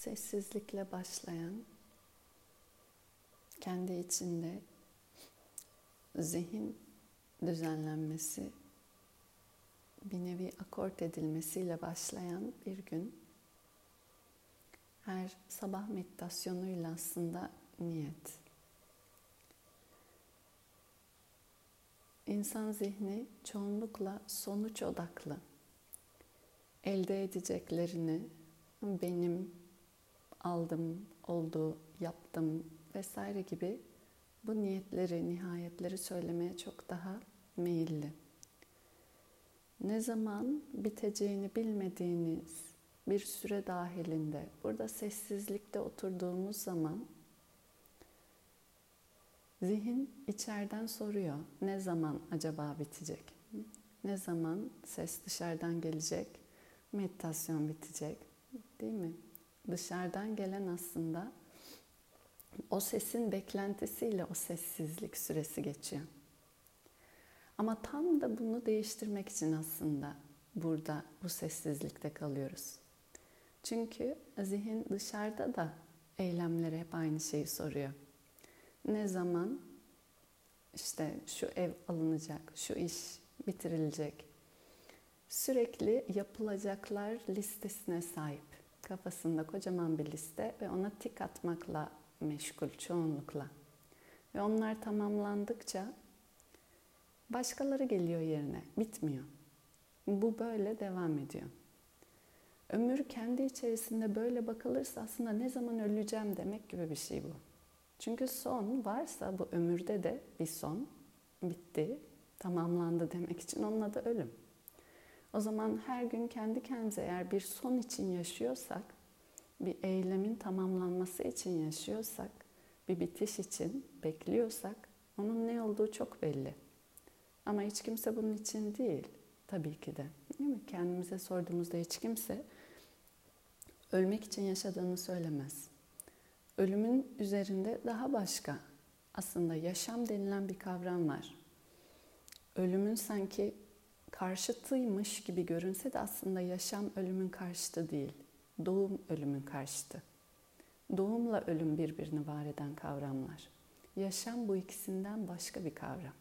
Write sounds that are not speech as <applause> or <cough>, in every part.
sessizlikle başlayan, kendi içinde zihin düzenlenmesi, bir nevi akort edilmesiyle başlayan bir gün. Her sabah meditasyonuyla aslında niyet. İnsan zihni çoğunlukla sonuç odaklı. Elde edeceklerini benim aldım, oldu, yaptım vesaire gibi bu niyetleri, nihayetleri söylemeye çok daha meyilli. Ne zaman biteceğini bilmediğiniz bir süre dahilinde burada sessizlikte oturduğumuz zaman zihin içeriden soruyor. Ne zaman acaba bitecek? Ne zaman ses dışarıdan gelecek? Meditasyon bitecek. Değil mi? Dışarıdan gelen aslında o sesin beklentisiyle o sessizlik süresi geçiyor. Ama tam da bunu değiştirmek için aslında burada bu sessizlikte kalıyoruz. Çünkü zihin dışarıda da eylemlere hep aynı şeyi soruyor. Ne zaman işte şu ev alınacak, şu iş bitirilecek. Sürekli yapılacaklar listesine sahip. Kafasında kocaman bir liste ve ona tik atmakla meşgul çoğunlukla. Ve onlar tamamlandıkça başkaları geliyor yerine. Bitmiyor. Bu böyle devam ediyor. Ömür kendi içerisinde böyle bakılırsa aslında ne zaman öleceğim demek gibi bir şey bu. Çünkü son varsa bu ömürde de bir son bitti, tamamlandı demek için onun adı ölüm. O zaman her gün kendi kendimize eğer bir son için yaşıyorsak, bir eylemin tamamlanması için yaşıyorsak, bir bitiş için bekliyorsak onun ne olduğu çok belli. Ama hiç kimse bunun için değil tabii ki de. Değil mi? Kendimize sorduğumuzda hiç kimse ölmek için yaşadığını söylemez. Ölümün üzerinde daha başka aslında yaşam denilen bir kavram var. Ölümün sanki karşıtıymış gibi görünse de aslında yaşam ölümün karşıtı değil. Doğum ölümün karşıtı. Doğumla ölüm birbirini var eden kavramlar. Yaşam bu ikisinden başka bir kavram.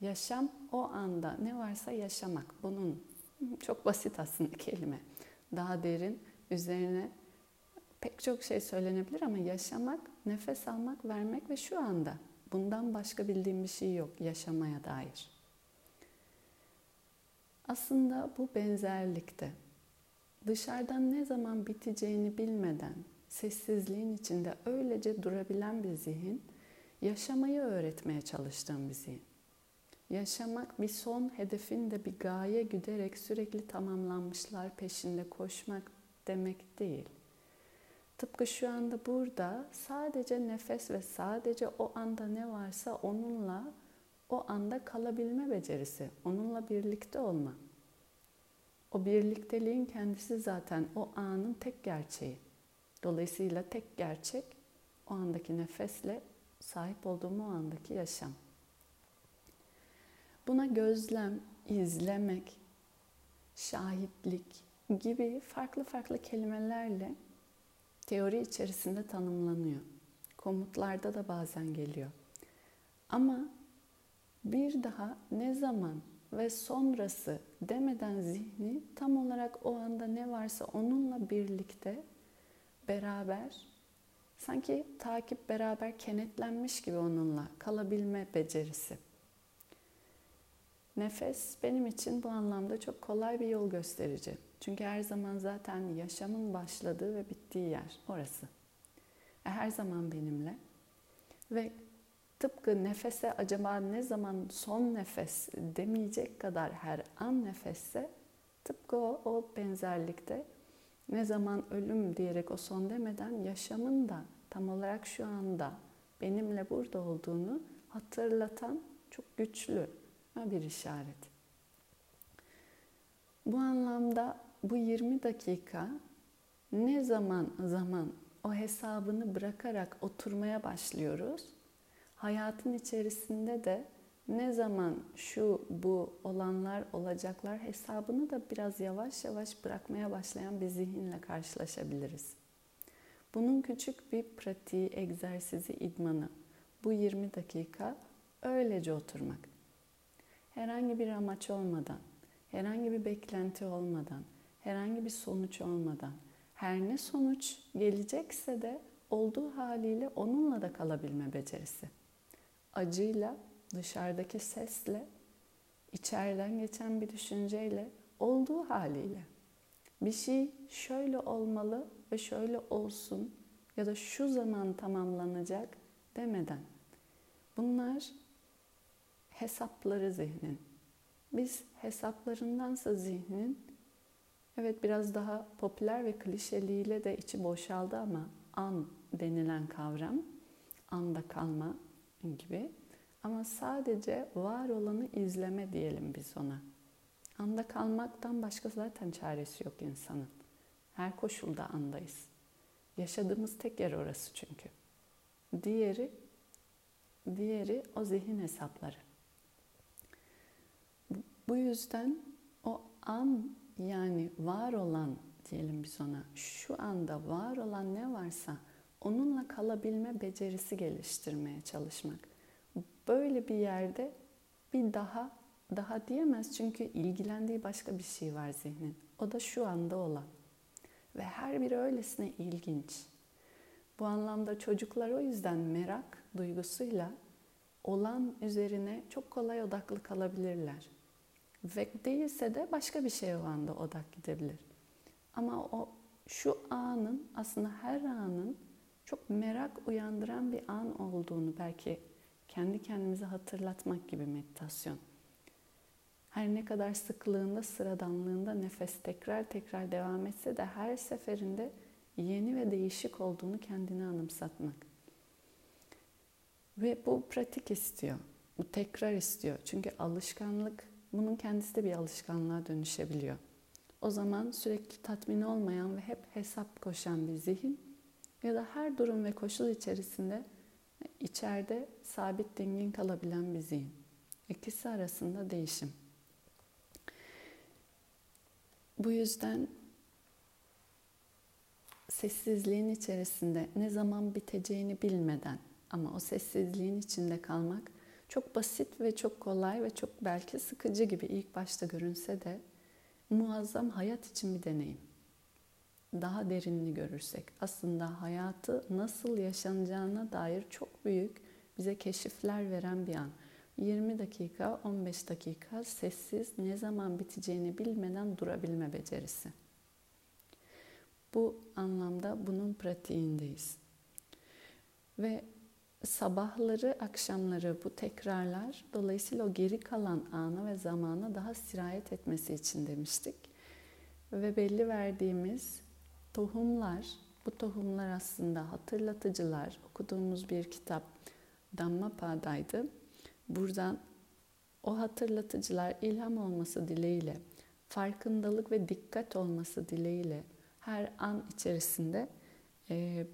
Yaşam o anda ne varsa yaşamak. Bunun çok basit aslında kelime. Daha derin, üzerine pek çok şey söylenebilir ama yaşamak, nefes almak, vermek ve şu anda. Bundan başka bildiğim bir şey yok yaşamaya dair. Aslında bu benzerlikte dışarıdan ne zaman biteceğini bilmeden sessizliğin içinde öylece durabilen bir zihin yaşamayı öğretmeye çalıştığım bir zihin. Yaşamak bir son hedefin de bir gaye güderek sürekli tamamlanmışlar peşinde koşmak demek değil. Tıpkı şu anda burada sadece nefes ve sadece o anda ne varsa onunla o anda kalabilme becerisi, onunla birlikte olma. O birlikteliğin kendisi zaten o anın tek gerçeği. Dolayısıyla tek gerçek o andaki nefesle sahip olduğum o andaki yaşam. Buna gözlem, izlemek, şahitlik gibi farklı farklı kelimelerle teori içerisinde tanımlanıyor. Komutlarda da bazen geliyor. Ama bir daha ne zaman ve sonrası demeden zihni tam olarak o anda ne varsa onunla birlikte beraber sanki takip beraber kenetlenmiş gibi onunla kalabilme becerisi. Nefes benim için bu anlamda çok kolay bir yol gösterici. Çünkü her zaman zaten yaşamın başladığı ve bittiği yer orası. E, her zaman benimle. Ve tıpkı nefese acaba ne zaman son nefes demeyecek kadar her an nefesse tıpkı o, o benzerlikte ne zaman ölüm diyerek o son demeden yaşamın da tam olarak şu anda benimle burada olduğunu hatırlatan çok güçlü bir işaret. Bu anlamda bu 20 dakika ne zaman zaman o hesabını bırakarak oturmaya başlıyoruz. Hayatın içerisinde de ne zaman şu bu olanlar olacaklar hesabını da biraz yavaş yavaş bırakmaya başlayan bir zihinle karşılaşabiliriz. Bunun küçük bir pratiği, egzersizi, idmanı. Bu 20 dakika öylece oturmak. Herhangi bir amaç olmadan, herhangi bir beklenti olmadan, herhangi bir sonuç olmadan, her ne sonuç gelecekse de olduğu haliyle onunla da kalabilme becerisi. Acıyla, dışarıdaki sesle, içeriden geçen bir düşünceyle, olduğu haliyle. Bir şey şöyle olmalı ve şöyle olsun ya da şu zaman tamamlanacak demeden. Bunlar hesapları zihnin. Biz hesaplarındansa zihnin evet biraz daha popüler ve klişeliğiyle de içi boşaldı ama an denilen kavram anda kalma gibi ama sadece var olanı izleme diyelim biz ona. Anda kalmaktan başka zaten çaresi yok insanın. Her koşulda andayız. Yaşadığımız tek yer orası çünkü. Diğeri diğeri o zihin hesapları. Bu yüzden o an yani var olan diyelim biz ona şu anda var olan ne varsa onunla kalabilme becerisi geliştirmeye çalışmak. Böyle bir yerde bir daha daha diyemez çünkü ilgilendiği başka bir şey var zihnin. O da şu anda olan. Ve her biri öylesine ilginç. Bu anlamda çocuklar o yüzden merak duygusuyla olan üzerine çok kolay odaklı kalabilirler. Ve değilse de başka bir şeye o anda odak gidebilir. Ama o şu anın aslında her anın çok merak uyandıran bir an olduğunu belki kendi kendimize hatırlatmak gibi meditasyon. Her ne kadar sıklığında, sıradanlığında nefes tekrar tekrar devam etse de her seferinde yeni ve değişik olduğunu kendine anımsatmak. Ve bu pratik istiyor. Bu tekrar istiyor. Çünkü alışkanlık, bunun kendisi de bir alışkanlığa dönüşebiliyor. O zaman sürekli tatmin olmayan ve hep hesap koşan bir zihin ya da her durum ve koşul içerisinde içeride sabit dingin kalabilen bir zihin. İkisi arasında değişim. Bu yüzden sessizliğin içerisinde ne zaman biteceğini bilmeden ama o sessizliğin içinde kalmak çok basit ve çok kolay ve çok belki sıkıcı gibi ilk başta görünse de muazzam hayat için bir deneyim. Daha derinini görürsek aslında hayatı nasıl yaşanacağına dair çok büyük bize keşifler veren bir an. 20 dakika, 15 dakika sessiz ne zaman biteceğini bilmeden durabilme becerisi. Bu anlamda bunun pratiğindeyiz. Ve sabahları, akşamları bu tekrarlar dolayısıyla o geri kalan ana ve zamana daha sirayet etmesi için demiştik. Ve belli verdiğimiz tohumlar, bu tohumlar aslında hatırlatıcılar. Okuduğumuz bir kitap Dhammapada'ydı. Buradan o hatırlatıcılar ilham olması dileğiyle, farkındalık ve dikkat olması dileğiyle her an içerisinde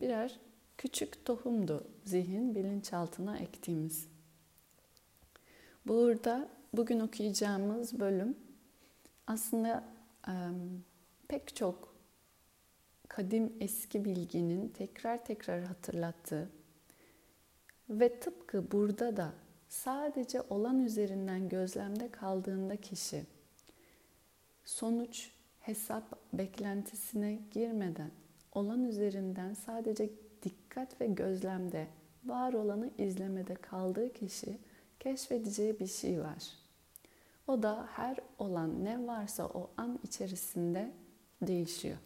birer küçük tohumdu zihin bilinçaltına ektiğimiz. Burada bugün okuyacağımız bölüm aslında pek çok kadim eski bilginin tekrar tekrar hatırlattığı ve tıpkı burada da sadece olan üzerinden gözlemde kaldığında kişi sonuç, hesap beklentisine girmeden olan üzerinden sadece dikkat ve gözlemde var olanı izlemede kaldığı kişi keşfedeceği bir şey var. O da her olan ne varsa o an içerisinde değişiyor.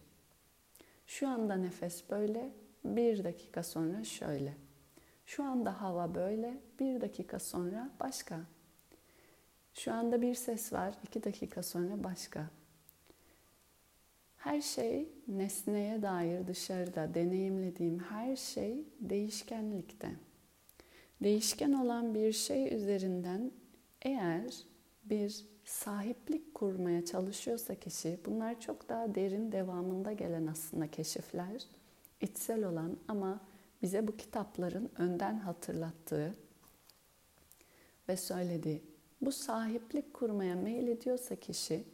Şu anda nefes böyle, bir dakika sonra şöyle. Şu anda hava böyle, bir dakika sonra başka. Şu anda bir ses var, iki dakika sonra başka. Her şey nesneye dair dışarıda deneyimlediğim her şey değişkenlikte. Değişken olan bir şey üzerinden eğer bir sahiplik kurmaya çalışıyorsa kişi, bunlar çok daha derin devamında gelen aslında keşifler, içsel olan ama bize bu kitapların önden hatırlattığı ve söylediği bu sahiplik kurmaya meyil ediyorsa kişi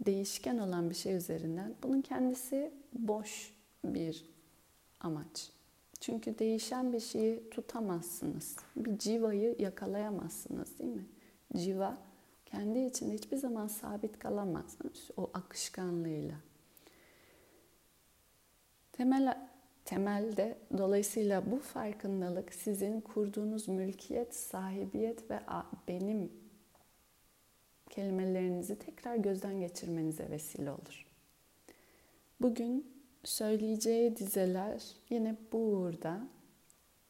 değişken olan bir şey üzerinden bunun kendisi boş bir amaç. Çünkü değişen bir şeyi tutamazsınız. Bir civayı yakalayamazsınız değil mi? Civa kendi içinde hiçbir zaman sabit kalamaz o akışkanlığıyla. Temel temelde dolayısıyla bu farkındalık sizin kurduğunuz mülkiyet, sahibiyet ve benim kelimelerinizi tekrar gözden geçirmenize vesile olur. Bugün söyleyeceği dizeler yine bu uğurda.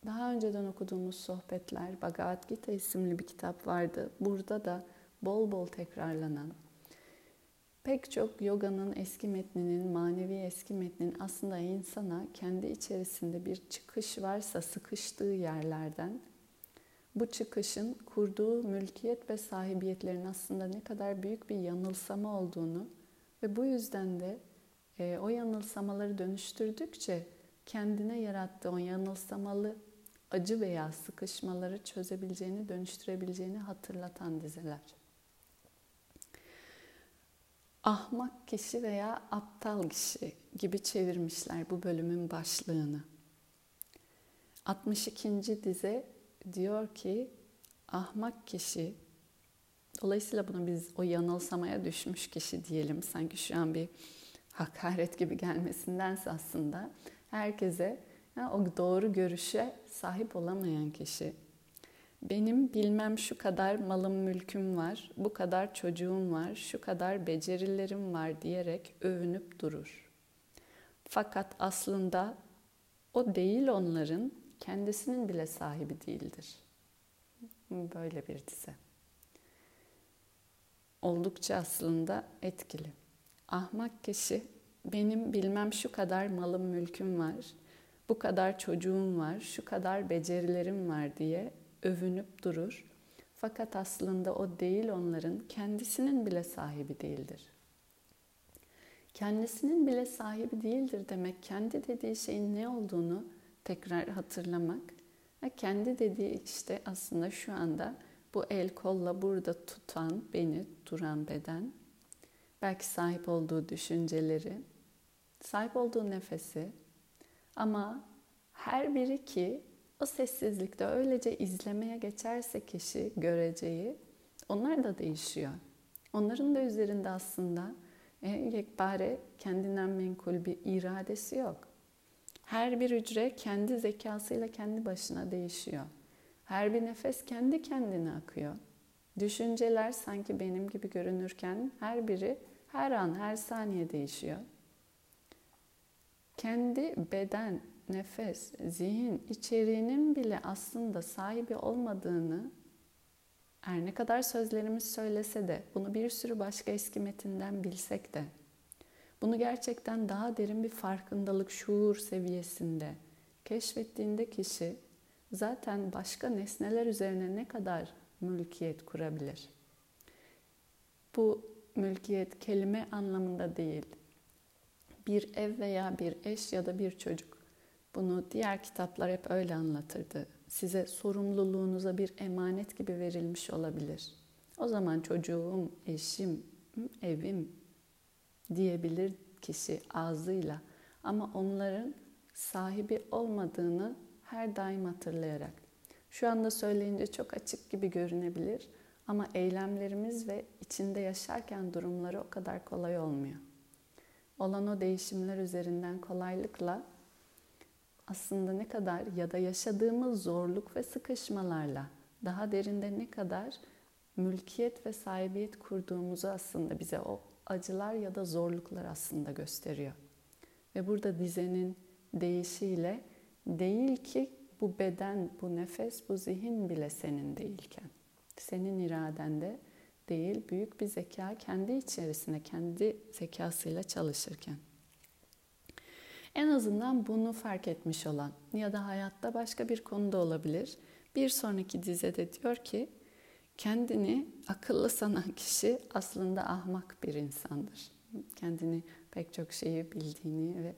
Daha önceden okuduğumuz sohbetler, Bhagavad Gita isimli bir kitap vardı. Burada da bol bol tekrarlanan, pek çok yoganın eski metninin, manevi eski metnin aslında insana kendi içerisinde bir çıkış varsa sıkıştığı yerlerden bu çıkışın kurduğu mülkiyet ve sahibiyetlerin aslında ne kadar büyük bir yanılsama olduğunu ve bu yüzden de e, o yanılsamaları dönüştürdükçe kendine yarattığı o yanılsamalı acı veya sıkışmaları çözebileceğini, dönüştürebileceğini hatırlatan dizeler. Ahmak kişi veya aptal kişi gibi çevirmişler bu bölümün başlığını. 62. dize diyor ki ahmak kişi dolayısıyla bunu biz o yanılsamaya düşmüş kişi diyelim. Sanki şu an bir hakaret gibi gelmesindense aslında herkese o doğru görüşe sahip olamayan kişi. Benim bilmem şu kadar malım mülküm var, bu kadar çocuğum var, şu kadar becerilerim var diyerek övünüp durur. Fakat aslında o değil onların, kendisinin bile sahibi değildir. Böyle bir dize. Oldukça aslında etkili. Ahmak kişi benim bilmem şu kadar malım mülküm var, bu kadar çocuğum var, şu kadar becerilerim var diye övünüp durur. Fakat aslında o değil onların kendisinin bile sahibi değildir. Kendisinin bile sahibi değildir demek kendi dediği şeyin ne olduğunu tekrar hatırlamak. Ve kendi dediği işte aslında şu anda bu el kolla burada tutan beni duran beden belki sahip olduğu düşünceleri, sahip olduğu nefesi ama her biri ki o sessizlikte öylece izlemeye geçerse kişi göreceği onlar da değişiyor. Onların da üzerinde aslında e, yekpare kendinden menkul bir iradesi yok. Her bir hücre kendi zekasıyla kendi başına değişiyor. Her bir nefes kendi kendine akıyor. Düşünceler sanki benim gibi görünürken her biri her an, her saniye değişiyor. Kendi beden, nefes, zihin içeriğinin bile aslında sahibi olmadığını her ne kadar sözlerimiz söylese de bunu bir sürü başka eski metinden bilsek de bunu gerçekten daha derin bir farkındalık, şuur seviyesinde keşfettiğinde kişi zaten başka nesneler üzerine ne kadar mülkiyet kurabilir? Bu mülkiyet kelime anlamında değil. Bir ev veya bir eş ya da bir çocuk. Bunu diğer kitaplar hep öyle anlatırdı. Size sorumluluğunuza bir emanet gibi verilmiş olabilir. O zaman çocuğum, eşim, evim diyebilir kişi ağzıyla. Ama onların sahibi olmadığını her daim hatırlayarak. Şu anda söyleyince çok açık gibi görünebilir ama eylemlerimiz ve içinde yaşarken durumları o kadar kolay olmuyor. Olan o değişimler üzerinden kolaylıkla aslında ne kadar ya da yaşadığımız zorluk ve sıkışmalarla daha derinde ne kadar mülkiyet ve sahibiyet kurduğumuzu aslında bize o acılar ya da zorluklar aslında gösteriyor. Ve burada dizenin değişiyle değil ki bu beden, bu nefes, bu zihin bile senin değilken senin iradende değil, büyük bir zeka kendi içerisinde, kendi zekasıyla çalışırken. En azından bunu fark etmiş olan ya da hayatta başka bir konuda olabilir. Bir sonraki dizede diyor ki kendini akıllı sanan kişi aslında ahmak bir insandır. Kendini pek çok şeyi bildiğini ve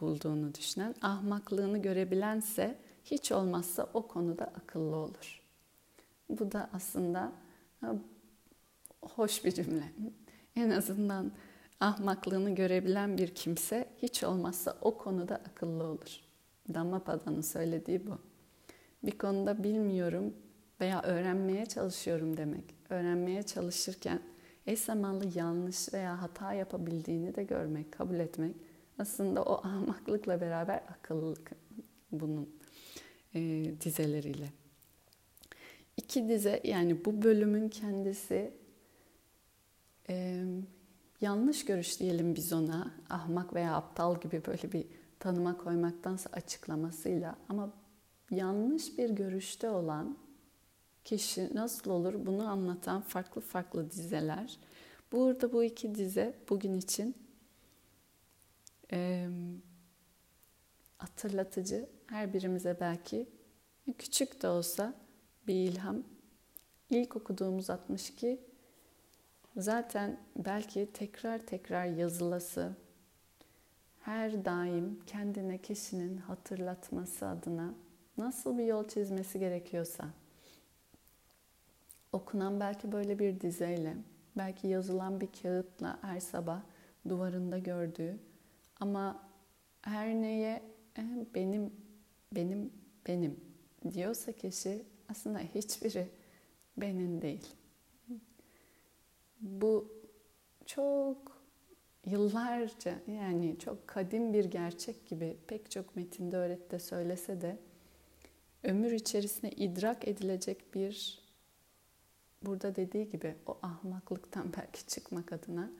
bulduğunu düşünen, ahmaklığını görebilense hiç olmazsa o konuda akıllı olur. Bu da aslında hoş bir cümle. En azından ahmaklığını görebilen bir kimse hiç olmazsa o konuda akıllı olur. Dhammapada'nın söylediği bu. Bir konuda bilmiyorum veya öğrenmeye çalışıyorum demek. Öğrenmeye çalışırken eş zamanlı yanlış veya hata yapabildiğini de görmek, kabul etmek aslında o ahmaklıkla beraber akıllılık bunun e, dizeleriyle. İki dize yani bu bölümün kendisi e, yanlış görüş diyelim biz ona ahmak veya aptal gibi böyle bir tanıma koymaktansa açıklamasıyla ama yanlış bir görüşte olan kişi nasıl olur bunu anlatan farklı farklı dizeler. Burada bu iki dize bugün için e, hatırlatıcı her birimize belki küçük de olsa bir ilham. İlk okuduğumuz 62 zaten belki tekrar tekrar yazılası, her daim kendine kişinin hatırlatması adına nasıl bir yol çizmesi gerekiyorsa, okunan belki böyle bir dizeyle, belki yazılan bir kağıtla her sabah duvarında gördüğü ama her neye eh, benim, benim, benim diyorsa kişi aslında hiçbiri benim değil. Bu çok yıllarca yani çok kadim bir gerçek gibi pek çok metinde öğretide söylese de ömür içerisinde idrak edilecek bir burada dediği gibi o ahmaklıktan <laughs> belki çıkmak adına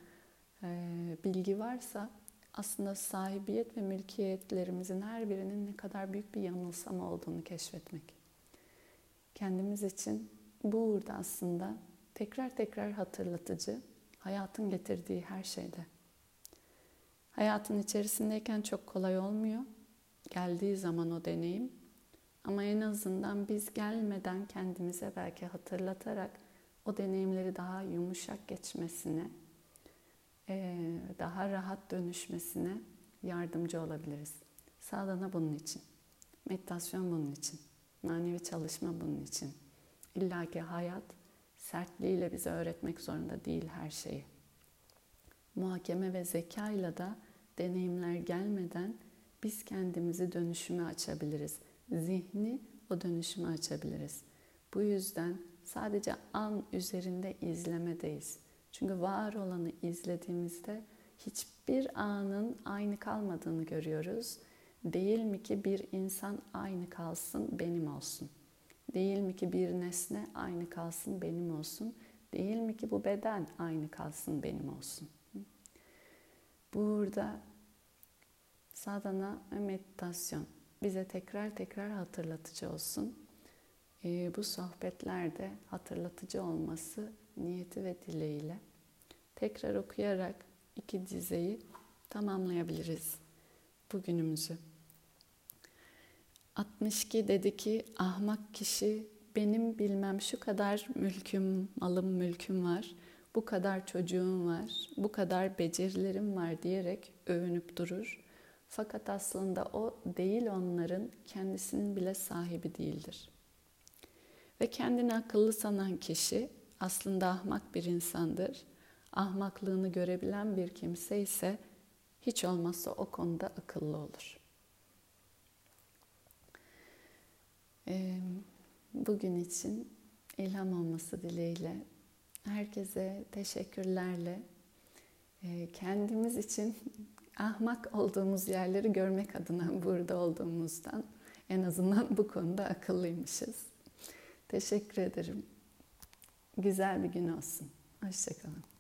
e, bilgi varsa aslında sahibiyet ve mülkiyetlerimizin her birinin ne kadar büyük bir yanılsama olduğunu keşfetmek. Kendimiz için bu uğurda aslında tekrar tekrar hatırlatıcı hayatın getirdiği her şeyde. Hayatın içerisindeyken çok kolay olmuyor. Geldiği zaman o deneyim. Ama en azından biz gelmeden kendimize belki hatırlatarak o deneyimleri daha yumuşak geçmesine, daha rahat dönüşmesine yardımcı olabiliriz. Sadhana bunun için. Meditasyon bunun için. Manevi çalışma bunun için. İlla ki hayat sertliğiyle bize öğretmek zorunda değil her şeyi. Muhakeme ve zekayla da deneyimler gelmeden biz kendimizi dönüşüme açabiliriz. Zihni o dönüşüme açabiliriz. Bu yüzden sadece an üzerinde izlemedeyiz. Çünkü var olanı izlediğimizde hiçbir anın aynı kalmadığını görüyoruz. Değil mi ki bir insan aynı kalsın, benim olsun. Değil mi ki bir nesne aynı kalsın, benim olsun. Değil mi ki bu beden aynı kalsın, benim olsun. Burada sadana ve meditasyon bize tekrar tekrar hatırlatıcı olsun. Ee, bu sohbetlerde hatırlatıcı olması niyeti ve dileğiyle tekrar okuyarak iki dizeyi tamamlayabiliriz bugünümüzü. 62 dedi ki ahmak kişi benim bilmem şu kadar mülküm, malım mülküm var, bu kadar çocuğum var, bu kadar becerilerim var diyerek övünüp durur. Fakat aslında o değil onların kendisinin bile sahibi değildir. Ve kendini akıllı sanan kişi aslında ahmak bir insandır. Ahmaklığını görebilen bir kimse ise hiç olmazsa o konuda akıllı olur. Bugün için ilham olması dileğiyle herkese teşekkürlerle kendimiz için <laughs> ahmak olduğumuz yerleri görmek adına <laughs> burada olduğumuzdan en azından bu konuda akıllıymışız. Teşekkür ederim. Güzel bir gün olsun. Hoşçakalın.